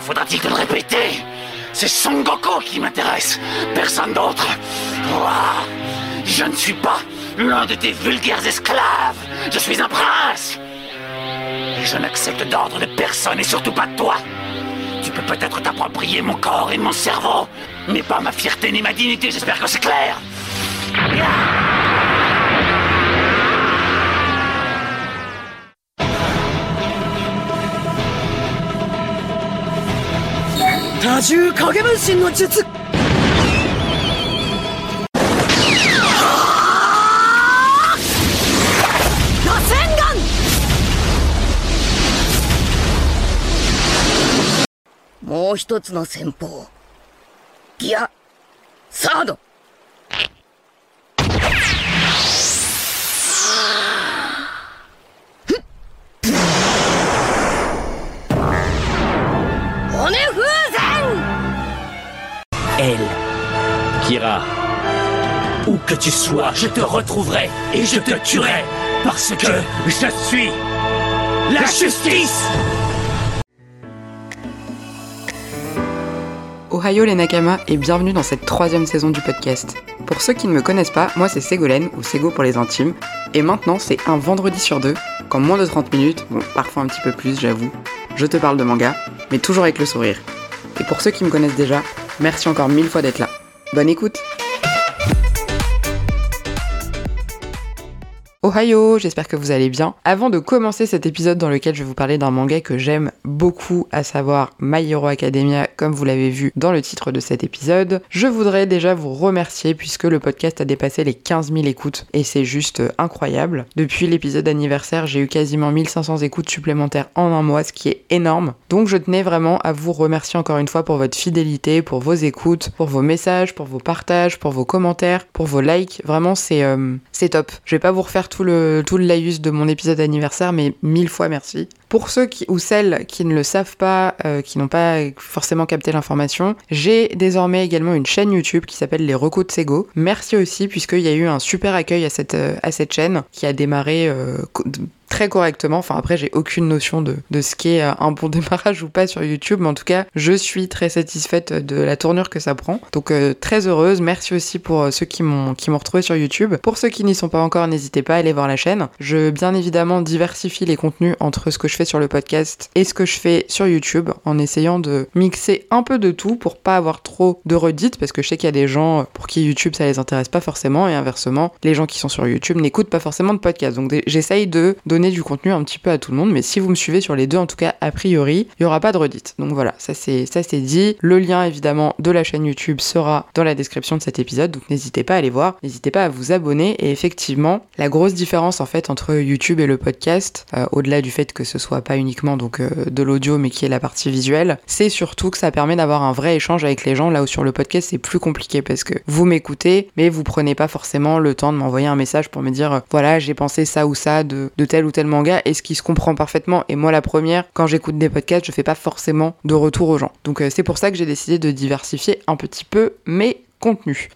faudra-t-il le répéter? C'est Son Goku qui m'intéresse, personne d'autre. Je ne suis pas l'un de tes vulgaires esclaves. Je suis un prince. Et je n'accepte d'ordre de personne et surtout pas de toi. Tu peux peut-être t'approprier mon corps et mon cerveau, mais pas ma fierté ni ma dignité, j'espère que c'est clair. 多重影分身の術もう一つの戦法。ギア、サード。Elle. Kira. Où que tu sois, je te retrouverai et je te tuerai parce que je suis la justice Ohio les Nakama et bienvenue dans cette troisième saison du podcast. Pour ceux qui ne me connaissent pas, moi c'est Ségolène, ou Ségo pour les intimes, et maintenant c'est un vendredi sur deux, qu'en moins de 30 minutes, bon parfois un petit peu plus j'avoue, je te parle de manga, mais toujours avec le sourire. Et pour ceux qui me connaissent déjà, merci encore mille fois d'être là. Bonne écoute Ohio, j'espère que vous allez bien. Avant de commencer cet épisode dans lequel je vais vous parler d'un manga que j'aime beaucoup, à savoir My Hero Academia, comme vous l'avez vu dans le titre de cet épisode, je voudrais déjà vous remercier puisque le podcast a dépassé les 15 000 écoutes et c'est juste euh, incroyable. Depuis l'épisode anniversaire, j'ai eu quasiment 1500 écoutes supplémentaires en un mois, ce qui est énorme. Donc je tenais vraiment à vous remercier encore une fois pour votre fidélité, pour vos écoutes, pour vos messages, pour vos partages, pour vos commentaires, pour vos likes. Vraiment, c'est euh, top. Je vais pas vous refaire tout le, tout le laïus de mon épisode anniversaire, mais mille fois merci. Pour ceux ou celles qui ne le savent pas, euh, qui n'ont pas forcément capté l'information, j'ai désormais également une chaîne YouTube qui s'appelle Les Recos de Sego. Merci aussi puisqu'il y a eu un super accueil à cette, euh, à cette chaîne qui a démarré euh, très correctement. Enfin après j'ai aucune notion de, de ce qu'est un bon démarrage ou pas sur YouTube, mais en tout cas je suis très satisfaite de la tournure que ça prend. Donc très heureuse. Merci aussi pour ceux qui m'ont qui m'ont retrouvé sur YouTube. Pour ceux qui n'y sont pas encore, n'hésitez pas à aller voir la chaîne. Je bien évidemment diversifie les contenus entre ce que je fais sur le podcast et ce que je fais sur YouTube en essayant de mixer un peu de tout pour pas avoir trop de redites parce que je sais qu'il y a des gens pour qui YouTube ça les intéresse pas forcément et inversement les gens qui sont sur YouTube n'écoutent pas forcément de podcast. Donc j'essaye de donner du contenu un petit peu à tout le monde mais si vous me suivez sur les deux en tout cas a priori il y aura pas de redites. Donc voilà ça c'est ça c'est dit. Le lien évidemment de la chaîne YouTube sera dans la description de cet épisode donc n'hésitez pas à aller voir, n'hésitez pas à vous abonner et effectivement la grosse différence en fait entre YouTube et le podcast euh, au-delà du fait que ce soit pas uniquement donc euh, de l'audio mais qui est la partie visuelle, c'est surtout que ça permet d'avoir un vrai échange avec les gens. Là où sur le podcast c'est plus compliqué parce que vous m'écoutez mais vous prenez pas forcément le temps de m'envoyer un message pour me dire euh, voilà j'ai pensé ça ou ça de, tel ou tel manga et ce qui se comprend parfaitement. Et moi la première quand j'écoute des podcasts je fais pas forcément de retour aux gens. Donc euh, c'est pour ça que j'ai décidé de diversifier un petit peu mes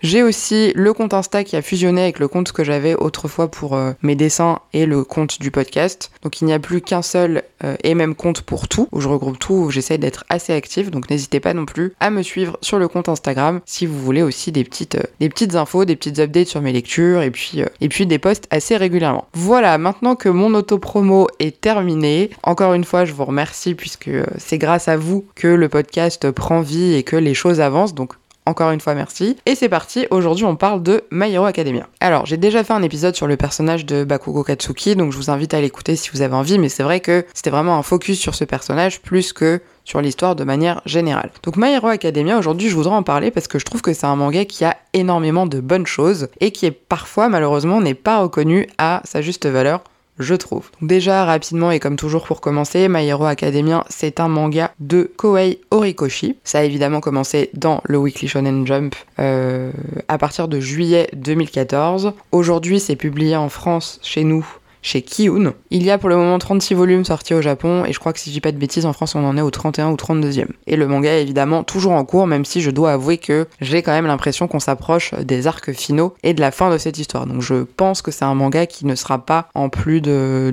J'ai aussi le compte Insta qui a fusionné avec le compte que j'avais autrefois pour euh, mes dessins et le compte du podcast. Donc il n'y a plus qu'un seul euh, et même compte pour tout, où je regroupe tout, où j'essaie d'être assez active. Donc n'hésitez pas non plus à me suivre sur le compte Instagram si vous voulez aussi des petites, euh, infos, des petites updates sur mes lectures et puis, et puis des posts assez régulièrement. Voilà, maintenant que mon auto-promo est terminé, encore une fois je vous remercie puisque c'est grâce à vous que le podcast prend vie et que les choses avancent. Donc encore une fois, merci. Et c'est parti, aujourd'hui on parle de My Hero Academia. Alors, j'ai déjà fait un épisode sur le personnage de Bakugo Katsuki, donc je vous invite à l'écouter si vous avez envie, mais c'est vrai que c'était vraiment un focus sur ce personnage plus que sur l'histoire de manière générale. Donc My Hero Academia, aujourd'hui je voudrais en parler parce que je trouve que c'est un manga qui a énormément de bonnes choses et qui est parfois malheureusement n'est pas reconnu à sa juste valeur je trouve. Déjà, rapidement et comme toujours pour commencer, My Hero Academia, c'est un manga de Koei Horikoshi. Ça a évidemment commencé dans le Weekly Shonen Jump euh, à partir de juillet 2014. Aujourd'hui, c'est publié en France, chez nous, chez Kiun. Il y a pour le moment 36 volumes sortis au Japon et je crois que si je dis pas de bêtises en France on en est au 31 ou 32e. Et le manga est évidemment toujours en cours même si je dois avouer que j'ai quand même l'impression qu'on s'approche des arcs finaux et de la fin de cette histoire. Donc je pense que c'est un manga qui ne sera pas en plus de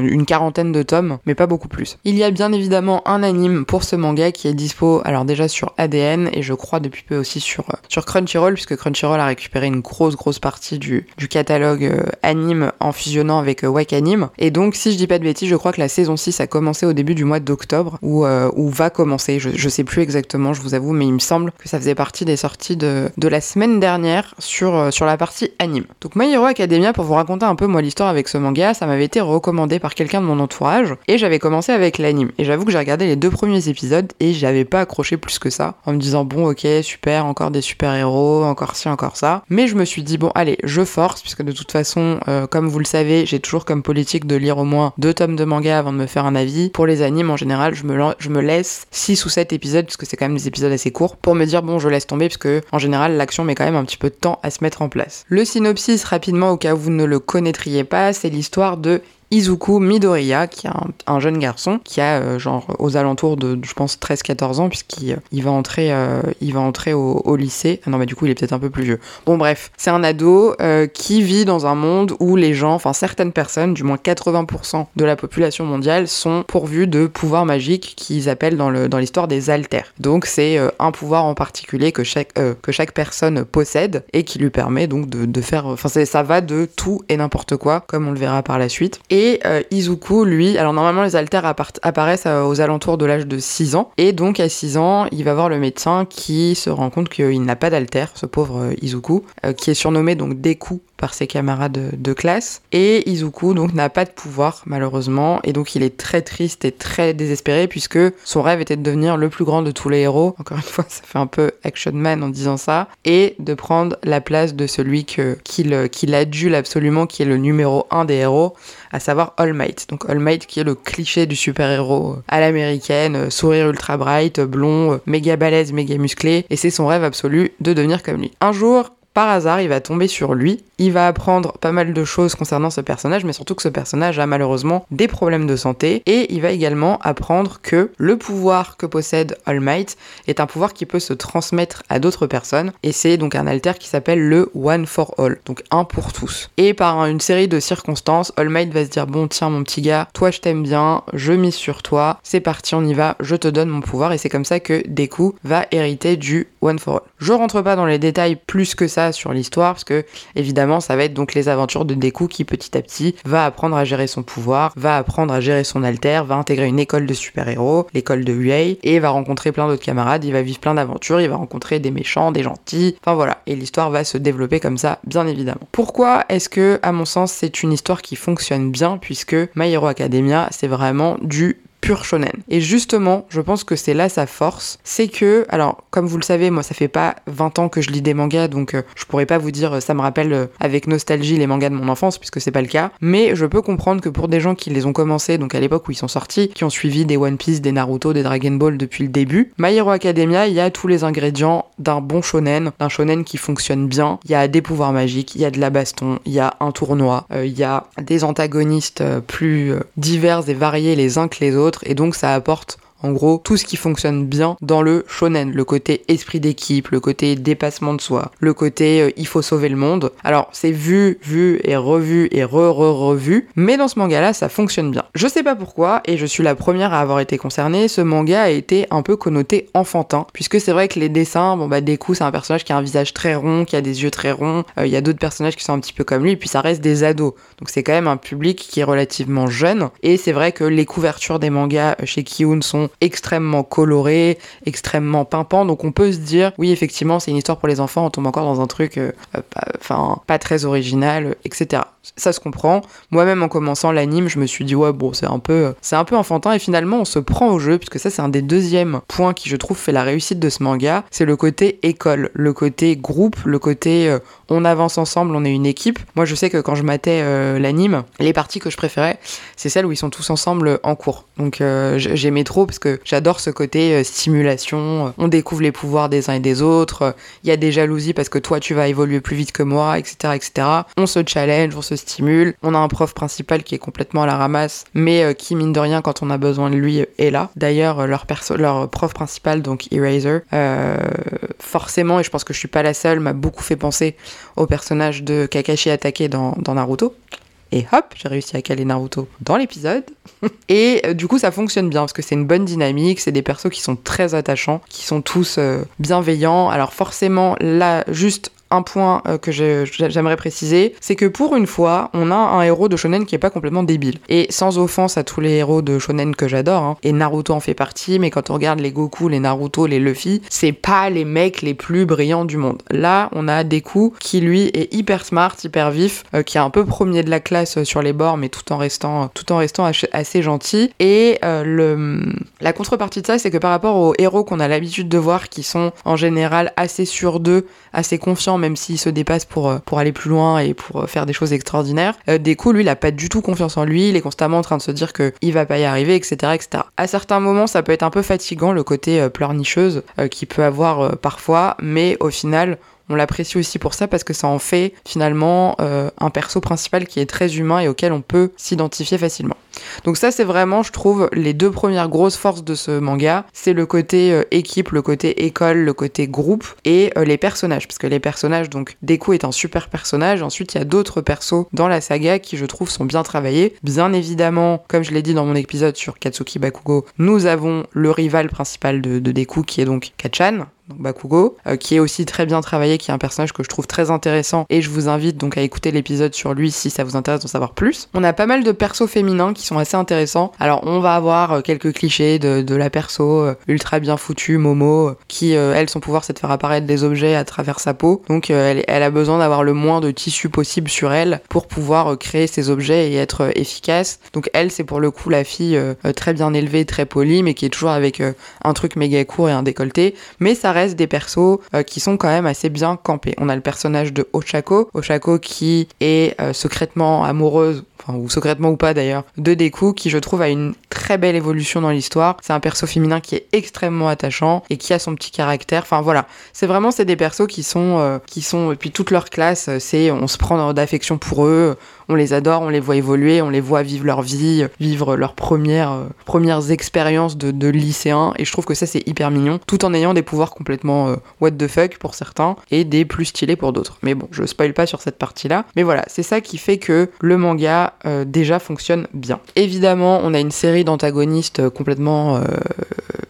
une quarantaine de tomes mais pas beaucoup plus. Il y a bien évidemment un anime pour ce manga qui est dispo alors déjà sur ADN et je crois depuis peu aussi sur sur Crunchyroll puisque Crunchyroll a récupéré une grosse grosse partie du, du catalogue euh, anime en fusionnant avec euh, Wakanim. Et donc, si je dis pas de bêtises, je crois que la saison 6 a commencé au début du mois d'octobre, ou, euh, ou va commencer, je, sais plus exactement, je vous avoue, mais il me semble que ça faisait partie des sorties de, de la semaine dernière sur, sur la partie anime. Donc, My Hero Academia, pour vous raconter un peu moi l'histoire avec ce manga, ça m'avait été recommandé par quelqu'un de mon entourage, et j'avais commencé avec l'anime. Et j'avoue que j'ai regardé les deux premiers épisodes, et j'avais pas accroché plus que ça, en me disant, bon, ok, super, encore des super-héros, encore ci, encore ça. Mais je me suis dit, bon, allez, je force, puisque de toute façon, euh, comme vous le savez, j'ai toujours comme politique de lire au moins deux tomes de manga avant de me faire un avis. Pour les animes, en général, je me, je me laisse 6 ou 7 épisodes, puisque c'est quand même des épisodes assez courts, pour me dire, bon, je laisse tomber, puisque en général, l'action met quand même un petit peu de temps à se mettre en place. Le synopsis, rapidement, au cas où vous ne le connaîtriez pas, c'est l'histoire de Izuku Midoriya, qui est un, jeune garçon qui a euh, genre aux alentours de, je pense, 13-14 ans, puisqu'il euh, va entrer, euh, au, lycée. Ah non, mais du coup, il est peut-être un peu plus vieux. Bon, bref, c'est un ado qui vit dans un monde où les gens, enfin certaines personnes, du moins 80% de la population mondiale, sont pourvus de pouvoirs magiques qu'ils appellent dans l'histoire dans des alters. Donc, c'est un pouvoir en particulier que chaque, que personne possède et qui lui permet donc de, faire. Enfin, ça va de tout et n'importe quoi, comme on le verra par la suite. Et euh, Izuku, lui, alors normalement les alters apparaissent euh, aux alentours de l'âge de 6 ans. Et donc à 6 ans, il va voir le médecin qui se rend compte qu'il n'a pas d'alter, ce pauvre euh, Izuku, qui est surnommé donc Deku par ses camarades de, classe. Et Izuku donc n'a pas de pouvoir malheureusement et donc il est très triste et très désespéré puisque son rêve était de devenir le plus grand de tous les héros. Encore une fois, ça fait un peu Action Man en disant ça et de prendre la place de celui qu'il qu'il adule absolument qui est le numéro 1 des héros, à savoir All Might. Donc All Might qui est le cliché du super-héros à l'américaine, sourire ultra bright, blond, méga balèze, méga musclé et c'est son rêve absolu de devenir comme lui. Un jour, par hasard, il va tomber sur lui. Il va apprendre pas mal de choses concernant ce personnage, mais surtout que ce personnage a malheureusement des problèmes de santé. Et il va également apprendre que le pouvoir que possède All Might est un pouvoir qui peut se transmettre à d'autres personnes. Et c'est donc un alter qui s'appelle le One for All, donc un pour tous. Et par une série de circonstances, All Might va se dire bon tiens mon petit gars, toi je t'aime bien, je mise sur toi, c'est parti on y va, je te donne mon pouvoir. Et c'est comme ça que Deku va hériter du One for All. Je rentre pas dans les détails plus que ça sur l'histoire, parce que évidemment ça va être donc les aventures de Deku qui petit à petit va apprendre à gérer son pouvoir, va apprendre à gérer son alter, va intégrer une école de super-héros, l'école de Huey, et va rencontrer plein d'autres camarades, il va vivre plein d'aventures, il va rencontrer des méchants, des gentils, enfin voilà, et l'histoire va se développer comme ça, bien évidemment. Pourquoi est-ce que, à mon sens, c'est une histoire qui fonctionne bien, puisque My Hero Academia, c'est vraiment du pur shonen. Et justement, je pense que c'est là sa force, c'est que, alors, comme vous le savez, moi, ça fait pas 20 ans que je lis des mangas, donc euh, je pourrais pas vous dire, euh, ça me rappelle euh, avec nostalgie les mangas de mon enfance, puisque c'est pas le cas. Mais je peux comprendre que pour des gens qui les ont commencés, donc à l'époque où ils sont sortis, qui ont suivi des One Piece, des Naruto, des Dragon Ball depuis le début, My Hero Academia, il y a tous les ingrédients d'un bon shonen, d'un shonen qui fonctionne bien. Il y a des pouvoirs magiques, il y a de la baston, il y a un tournoi, il y a des antagonistes plus divers et variés les uns que les autres et donc ça apporte en gros, tout ce qui fonctionne bien dans le shonen, le côté esprit d'équipe, le côté dépassement de soi, le côté euh, il faut sauver le monde. Alors, c'est vu, vu et revu et re-re-revu, mais dans ce manga-là, ça fonctionne bien. Je sais pas pourquoi, et je suis la première à avoir été concernée, ce manga a été un peu connoté enfantin, puisque c'est vrai que les dessins, bon bah, Deku, c'est un personnage qui a un visage très rond, qui a des yeux très ronds, euh, il y a d'autres personnages qui sont un petit peu comme lui, et puis ça reste des ados. Donc c'est quand même un public qui est relativement jeune, et c'est vrai que les couvertures des mangas chez Kiun sont extrêmement coloré, extrêmement pimpant. Donc on peut se dire, oui, effectivement, c'est une histoire pour les enfants, on tombe encore dans un truc, euh, enfin, pas très original, etc. Ça se comprend. Moi-même, en commençant l'anime, je me suis dit, ouais, bon, c'est un peu, un peu enfantin. Et finalement, on se prend au jeu, puisque ça, c'est un des deuxièmes points qui, je trouve, fait la réussite de ce manga. C'est le côté école, le côté groupe, le côté euh, on avance ensemble, on est une équipe. Moi, je sais que quand je matais euh, l'anime, les parties que je préférais, c'est celles où ils sont tous ensemble en cours. Donc, j'aimais trop parce parce que j'adore ce côté euh, stimulation. On découvre les pouvoirs des uns et des autres. Il y a des jalousies parce que toi tu vas évoluer plus vite que moi, etc., etc. On se challenge, on se stimule. On a un prof principal qui est complètement à la ramasse, mais euh, qui mine de rien quand on a besoin de lui est là. D'ailleurs, leur, prof principal, donc Eraser, forcément, et je pense que je suis pas la seule, m'a beaucoup fait penser au personnage de Kakashi attaqué dans Naruto. Et hop, j'ai réussi à caler Naruto dans l'épisode. et euh, du coup, ça fonctionne bien parce que c'est une bonne dynamique. C'est des persos qui sont très attachants, qui sont tous euh, bienveillants. Alors forcément, là, juste un point euh, que j'aimerais préciser, c'est que pour une fois, on a un héros de shonen qui est pas complètement débile. Et sans offense à tous les héros de shonen que j'adore, hein, et Naruto en fait partie, mais quand on regarde les Goku, les Naruto, les Luffy, c'est pas les mecs les plus brillants du monde. Là, on a Deku qui lui est hyper smart, hyper vif, euh, qui est un peu premier de la classe euh, sur les bords, mais tout en restant, tout en restant assez gentil. Et la contrepartie de ça, c'est que par rapport aux héros qu'on a l'habitude de voir, qui sont en général assez sûrs d'eux, assez confiants même s'il se dépasse pour, euh, pour aller plus loin et pour euh, faire des choses extraordinaires. Euh, Deku, lui, il a pas du tout confiance en lui, il est constamment en train de se dire qu'il va pas y arriver, etc., etc. À certains moments, ça peut être un peu fatigant, le côté pleurnicheuse qu'il peut avoir parfois, mais au final, on l'apprécie aussi pour ça parce que ça en fait finalement euh, un perso principal qui est très humain et auquel on peut s'identifier facilement. Donc ça c'est vraiment je trouve les deux premières grosses forces de ce manga, c'est le côté euh, équipe, le côté école, le côté groupe et euh, les personnages parce que les personnages donc Deku est un super personnage, ensuite il y a d'autres persos dans la saga qui je trouve sont bien travaillés. Bien évidemment, comme je l'ai dit dans mon épisode sur Katsuki Bakugo, nous avons le rival principal de, de Deku qui est donc Kachan, donc Bakugo, euh, qui est aussi très bien travaillé, qui est un personnage que je trouve très intéressant et je vous invite donc à écouter l'épisode sur lui si ça vous intéresse d'en savoir plus. On a pas mal de persos féminins qui sont assez intéressants. Alors on va avoir euh, quelques clichés de, la perso euh, ultra bien foutue, Momo, qui elle son pouvoir c'est de faire apparaître des objets à travers sa peau. Donc elle, a besoin d'avoir le moins de tissu possible sur elle pour pouvoir créer ces objets et être efficace. Donc elle c'est pour le coup la fille très bien élevée, très polie, mais qui est toujours avec un truc méga court et un décolleté. Des persos euh, qui sont quand même assez bien campés. On a le personnage de Ochako, Ochako qui est euh, secrètement amoureuse ou secrètement ou pas d'ailleurs, de Deku, qui je trouve a une très belle évolution dans l'histoire. C'est un perso féminin qui est extrêmement attachant et qui a son petit caractère. Enfin voilà, c'est vraiment c'est des persos qui sont euh, qui sont puis toute leur classe, euh, c'est on se prend d'affection pour eux, on les adore, on les voit évoluer, on les voit vivre leur vie, vivre leurs premières euh, premières expériences de, de lycéens et je trouve que ça c'est hyper mignon, tout en ayant des pouvoirs complètement what the fuck pour certains et des plus stylés pour d'autres. Mais bon, je spoil pas sur cette partie-là, mais voilà, c'est ça qui fait que le manga euh, déjà fonctionne bien. Évidemment, on a une série d'antagonistes euh, complètement euh,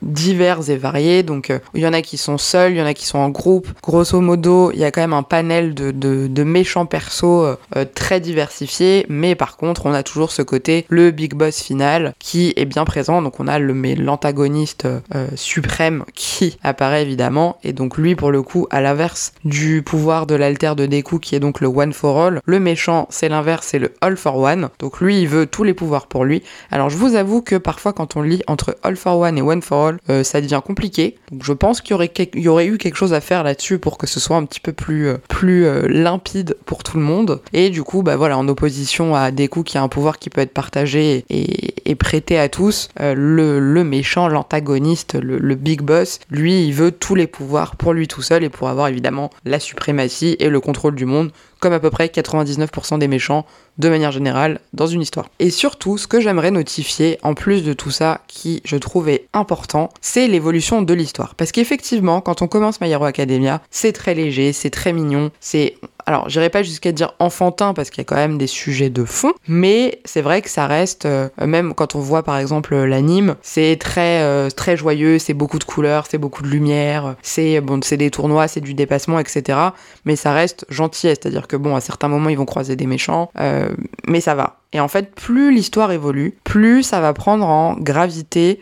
divers et variés. Donc, il y en a qui sont seuls, il y en a qui sont en groupe. Grosso modo, il y a quand même un panel de, de, méchants persos très diversifiés. Mais par contre, on a toujours ce côté, le big boss final, qui est bien présent. Donc, on a l'antagoniste suprême qui apparaît évidemment. Et donc, lui, pour le coup, à l'inverse du pouvoir de l'alter de Deku, qui est donc le one for all, le méchant, c'est l'inverse, c'est le all for one. Donc lui, il veut tous les pouvoirs pour lui. Alors je vous avoue que parfois quand on lit entre All for One et One for All, euh, ça devient compliqué. Donc je pense qu'il y aurait, eu quelque chose à faire là-dessus pour que ce soit un petit peu plus, euh, euh, limpide pour tout le monde. Et du coup, bah en opposition à Deku qui a un pouvoir qui peut être partagé et, prêté à tous, le, méchant, l'antagoniste, le, le big boss, lui, il veut tous les pouvoirs pour lui tout seul et pour avoir évidemment la suprématie et le contrôle du monde comme à peu près 99% des méchants de manière générale dans une histoire. Et surtout, ce que j'aimerais notifier, en plus de tout ça, qui je trouve est important, c'est l'évolution de l'histoire. Parce qu'effectivement, quand on commence My Hero Academia, c'est très léger, c'est très mignon, c'est alors j'irai pas jusqu'à dire enfantin parce qu'il y a quand même des sujets de fond, mais c'est vrai que ça reste, euh, même quand on voit par exemple l'anime, c'est très euh, très joyeux, c'est beaucoup de couleurs, c'est beaucoup de lumière, c'est bon, c'est des tournois, c'est du dépassement, etc. Mais ça reste gentil, c'est-à-dire que bon, à certains moments ils vont croiser des méchants, euh, mais ça va. Et en fait, plus l'histoire évolue, plus ça va prendre en gravité,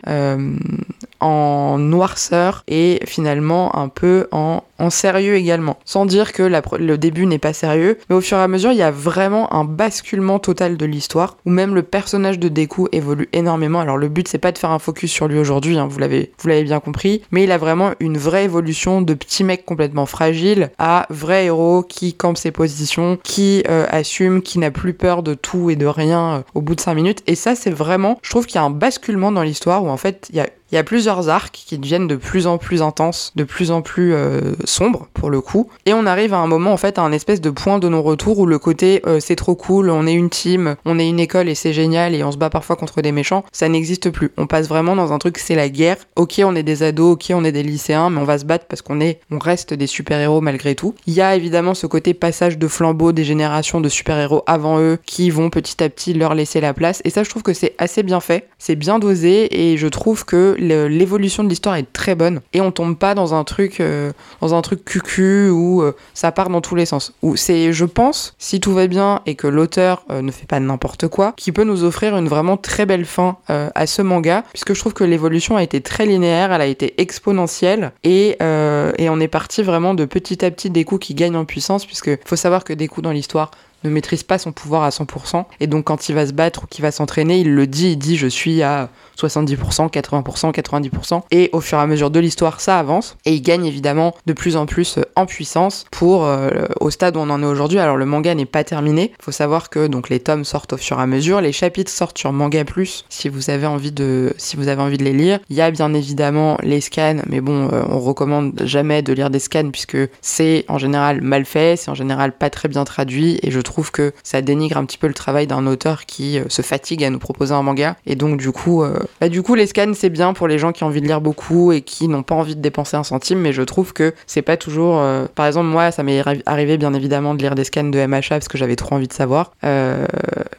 en noirceur et finalement un peu en en sérieux également. Sans dire que le début n'est pas sérieux, mais au fur et à mesure, il y a vraiment un basculement total de l'histoire, où même le personnage de Deku évolue énormément. Alors le but, c'est pas de faire un focus sur lui aujourd'hui, hein, vous l'avez bien compris, mais il a vraiment une vraie évolution de petit mec complètement fragile à vrai héros qui campe ses positions, qui euh, assume, qui n'a plus peur de tout et de rien euh, au bout de 5 minutes. Et ça, c'est vraiment, je trouve qu'il y a un basculement dans l'histoire où en fait, il y a plusieurs arcs qui deviennent de plus en plus intenses, de plus en plus euh, sombres pour le coup. Et on arrive à un moment en fait à un espèce de point de non-retour où le côté euh, c'est trop cool, on est une team, on est une école et c'est génial et on se bat parfois contre des méchants, ça n'existe plus. On passe vraiment dans un truc c'est la guerre. Ok on est des ados, ok on est des lycéens, mais on va se battre parce qu'on est, on reste des super-héros malgré tout. Il y a évidemment ce côté passage de flambeau des générations de super-héros avant eux qui vont petit à petit leur laisser la place. Et ça je trouve que c'est assez bien fait, c'est bien dosé et je trouve que l'évolution de l'histoire est très bonne et on tombe pas dans un truc euh, dans un truc cucu où euh, ça part dans tous les sens. Où c'est, je pense, si tout va bien et que l'auteur euh, ne fait pas n'importe quoi, qui peut nous offrir une vraiment très belle fin à ce manga, puisque je trouve que l'évolution a été très linéaire, elle a été exponentielle et, et on est parti vraiment de petit à petit des coups qui gagnent en puissance, puisque faut savoir que des coups dans l'histoire ne maîtrise pas son pouvoir à 100%. Et donc quand il va se battre ou qu'il va s'entraîner, il le dit, il dit je suis à 70%, 80%, 90%. Et au fur et à mesure de l'histoire, ça avance. Et il gagne évidemment de plus en plus euh, en puissance pour euh, au stade où on en est aujourd'hui. Alors le manga n'est pas terminé. Il faut savoir que donc les tomes sortent au fur et à mesure. Les chapitres sortent sur Manga Plus si vous avez envie de, si vous avez envie de les lire. Il y a bien évidemment les scans, mais bon, euh, on recommande jamais de lire des scans puisque c'est en général mal fait, c'est en général pas très bien traduit et je trouve que ça dénigre un petit peu le travail d'un auteur qui se fatigue à nous proposer un manga. Et donc du coup, bah, du coup, les scans, c'est bien pour les gens qui ont envie de lire beaucoup et qui n'ont pas envie de dépenser un centime, mais je trouve que c'est pas toujours. Euh, par exemple, moi, ça m'est arrivé bien évidemment de lire des scans de MHA parce que j'avais trop envie de savoir. Euh,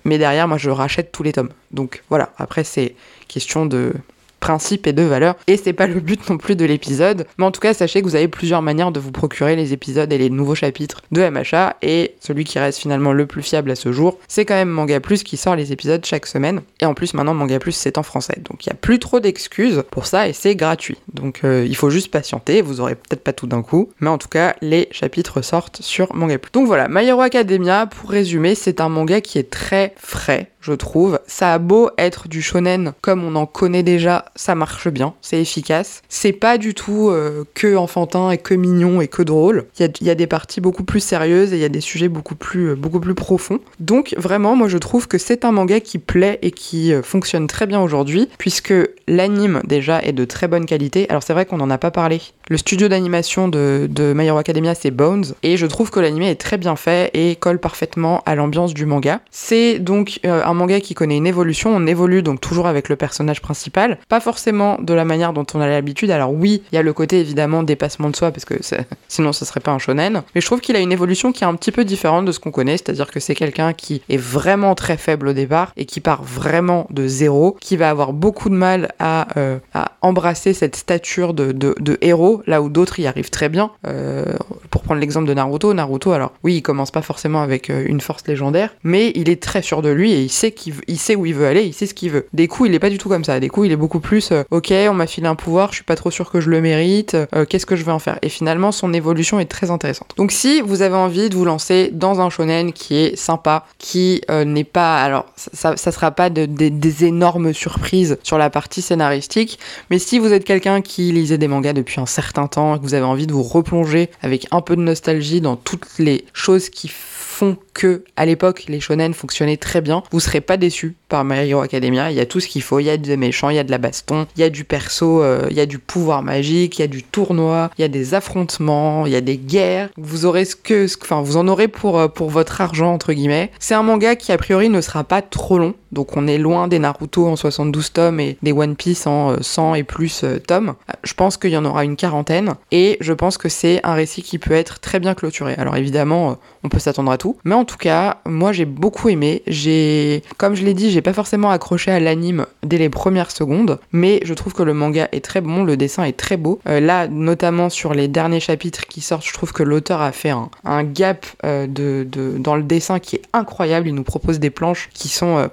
mais derrière, moi, je rachète tous les tomes. Donc voilà, après, c'est question de principes et de valeurs. Et c'est pas le but non plus de l'épisode. Mais en tout cas, sachez que vous avez plusieurs manières de vous procurer les épisodes et les nouveaux chapitres de MHA. Et celui qui reste finalement le plus fiable à ce jour, c'est quand même Manga Plus qui sort les épisodes chaque semaine. Et en plus, maintenant, Manga Plus, c'est en français. Donc il n'y a plus trop d'excuses pour ça et c'est gratuit. Donc euh, il faut juste patienter. Vous aurez peut-être pas tout d'un coup. Mais en tout cas, les chapitres sortent sur Manga Plus. Donc voilà, My Hero Academia, pour résumer, c'est un manga qui est très frais je trouve. Ça a beau être du shonen comme on en connaît déjà, ça marche bien, c'est efficace. C'est pas du tout euh, que enfantin et que mignon et que drôle. Il y, a, des parties beaucoup plus sérieuses et il y a des sujets beaucoup plus, euh, beaucoup plus profonds. Donc vraiment, moi je trouve que c'est un manga qui plaît et qui euh, fonctionne très bien aujourd'hui, puisque l'anime déjà est de très bonne qualité. Alors c'est vrai qu'on n'en a pas parlé. Le studio d'animation de, de My Hero Academia c'est Bones, et je trouve que l'anime est très bien fait et colle parfaitement à l'ambiance du manga. C'est donc un manga qui connaît une évolution. On évolue donc toujours avec le personnage principal, pas forcément de la manière dont on a l'habitude. Alors oui, il y a le côté évidemment dépassement de soi parce que sinon ce serait pas un shonen, mais je trouve qu'il a une évolution qui est un petit peu différente de ce qu'on connaît, c'est-à-dire que c'est quelqu'un qui est vraiment très faible au départ et qui part vraiment de zéro, qui va avoir beaucoup de mal à, euh, embrasser cette stature de, héros, là où d'autres y arrivent très bien. Euh, pour prendre l'exemple de Naruto, Naruto, alors oui, il commence pas forcément avec euh, une force légendaire, mais il est très sûr de lui et il sait qu'il il sait où il veut aller, il sait ce qu'il veut. Des coups, il est pas du tout comme ça. Des coups, il est beaucoup plus euh, OK, on m'a filé un pouvoir, je suis pas trop sûr que je le mérite, qu'est-ce que je vais en faire? Et finalement, son évolution est très intéressante. Donc si vous avez envie de vous lancer dans un shonen qui est sympa, qui n'est pas alors ça, ça sera pas des énormes surprises sur la partie scénaristique, mais si vous êtes quelqu'un qui lisait des mangas depuis un certain temps et que vous avez envie de vous replonger avec un peu de nostalgie dans toutes les choses qui font que à l'époque les shonen fonctionnaient très bien, vous serez pas déçu par My Hero Academia. Il y a tout ce qu'il faut, il y a des méchants, il y a de la baston, il y a du perso, euh, il y a du pouvoir magique, il y a du tournoi, il y a des affrontements, il y a des guerres. Vous aurez ce que, enfin vous en aurez pour euh, pour votre argent entre guillemets. C'est un manga qui a priori ne sera pas trop long, donc on est loin des Naruto en 72 tomes et des One Piece en 100 euh, et plus tomes. Je pense qu'il y en aura une quarantaine et je pense que c'est un récit qui peut être très bien clôturé. Alors évidemment, on peut s'attendre à tout, mais en tout cas, moi j'ai beaucoup aimé. J'ai, comme je l'ai dit, j'ai pas forcément accroché à l'anime dès les premières secondes, mais je trouve que le manga est très bon, le dessin est très beau. Euh, là, notamment sur les derniers chapitres qui sortent, je trouve que l'auteur a fait un, gap euh, de, dans le dessin qui est incroyable. Il nous propose des planches qui sont euh,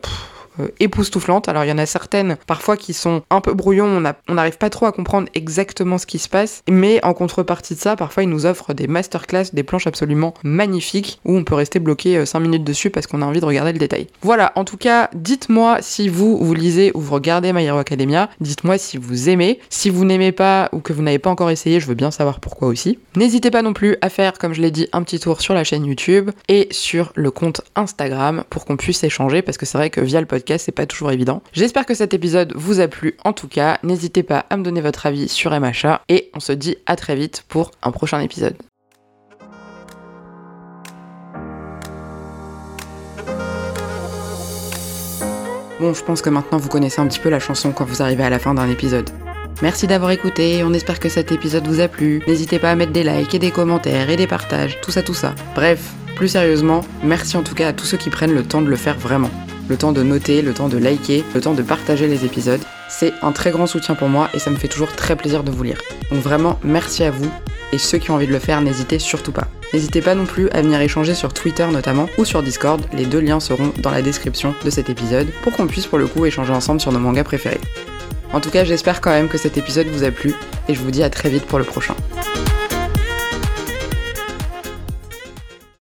époustouflantes. Alors il y en a certaines parfois qui sont un peu brouillons, on n'arrive pas trop à comprendre exactement ce qui se passe, mais en contrepartie de ça, parfois ils nous offrent des masterclass, des planches absolument magnifiques où on peut rester bloqué 5 minutes dessus parce qu'on a envie de regarder le détail. Voilà, en tout cas, dites-moi si vous, vous lisez ou vous regardez My Hero Academia, dites-moi si vous aimez. Si vous n'aimez pas ou que vous n'avez pas encore essayé, je veux bien savoir pourquoi aussi. N'hésitez pas non plus à faire, comme je l'ai dit, un petit tour sur la chaîne YouTube et sur le compte Instagram pour qu'on puisse échanger parce que c'est vrai que via le c'est pas toujours évident. J'espère que cet épisode vous a plu en tout cas. N'hésitez pas à me donner votre avis sur MHA et on se dit à très vite pour un prochain épisode. Bon, je pense que maintenant vous connaissez un petit peu la chanson quand vous arrivez à la fin d'un épisode. Merci d'avoir écouté, on espère que cet épisode vous a plu. N'hésitez pas à mettre des likes et des commentaires et des partages, tout ça, tout ça. Bref, plus sérieusement, merci en tout cas à tous ceux qui prennent le temps de le faire vraiment. Le temps de noter, le temps de liker, le temps de partager les épisodes. C'est un très grand soutien pour moi et ça me fait toujours très plaisir de vous lire. Donc vraiment, merci à vous. Et ceux qui ont envie de le faire, n'hésitez surtout pas. N'hésitez pas non plus à venir échanger sur Twitter notamment ou sur Discord, les deux liens seront dans la description de cet épisode pour qu'on puisse pour le coup échanger ensemble sur nos mangas préférés. En tout cas, j'espère quand même que cet épisode vous a plu et je vous dis à très vite pour le prochain.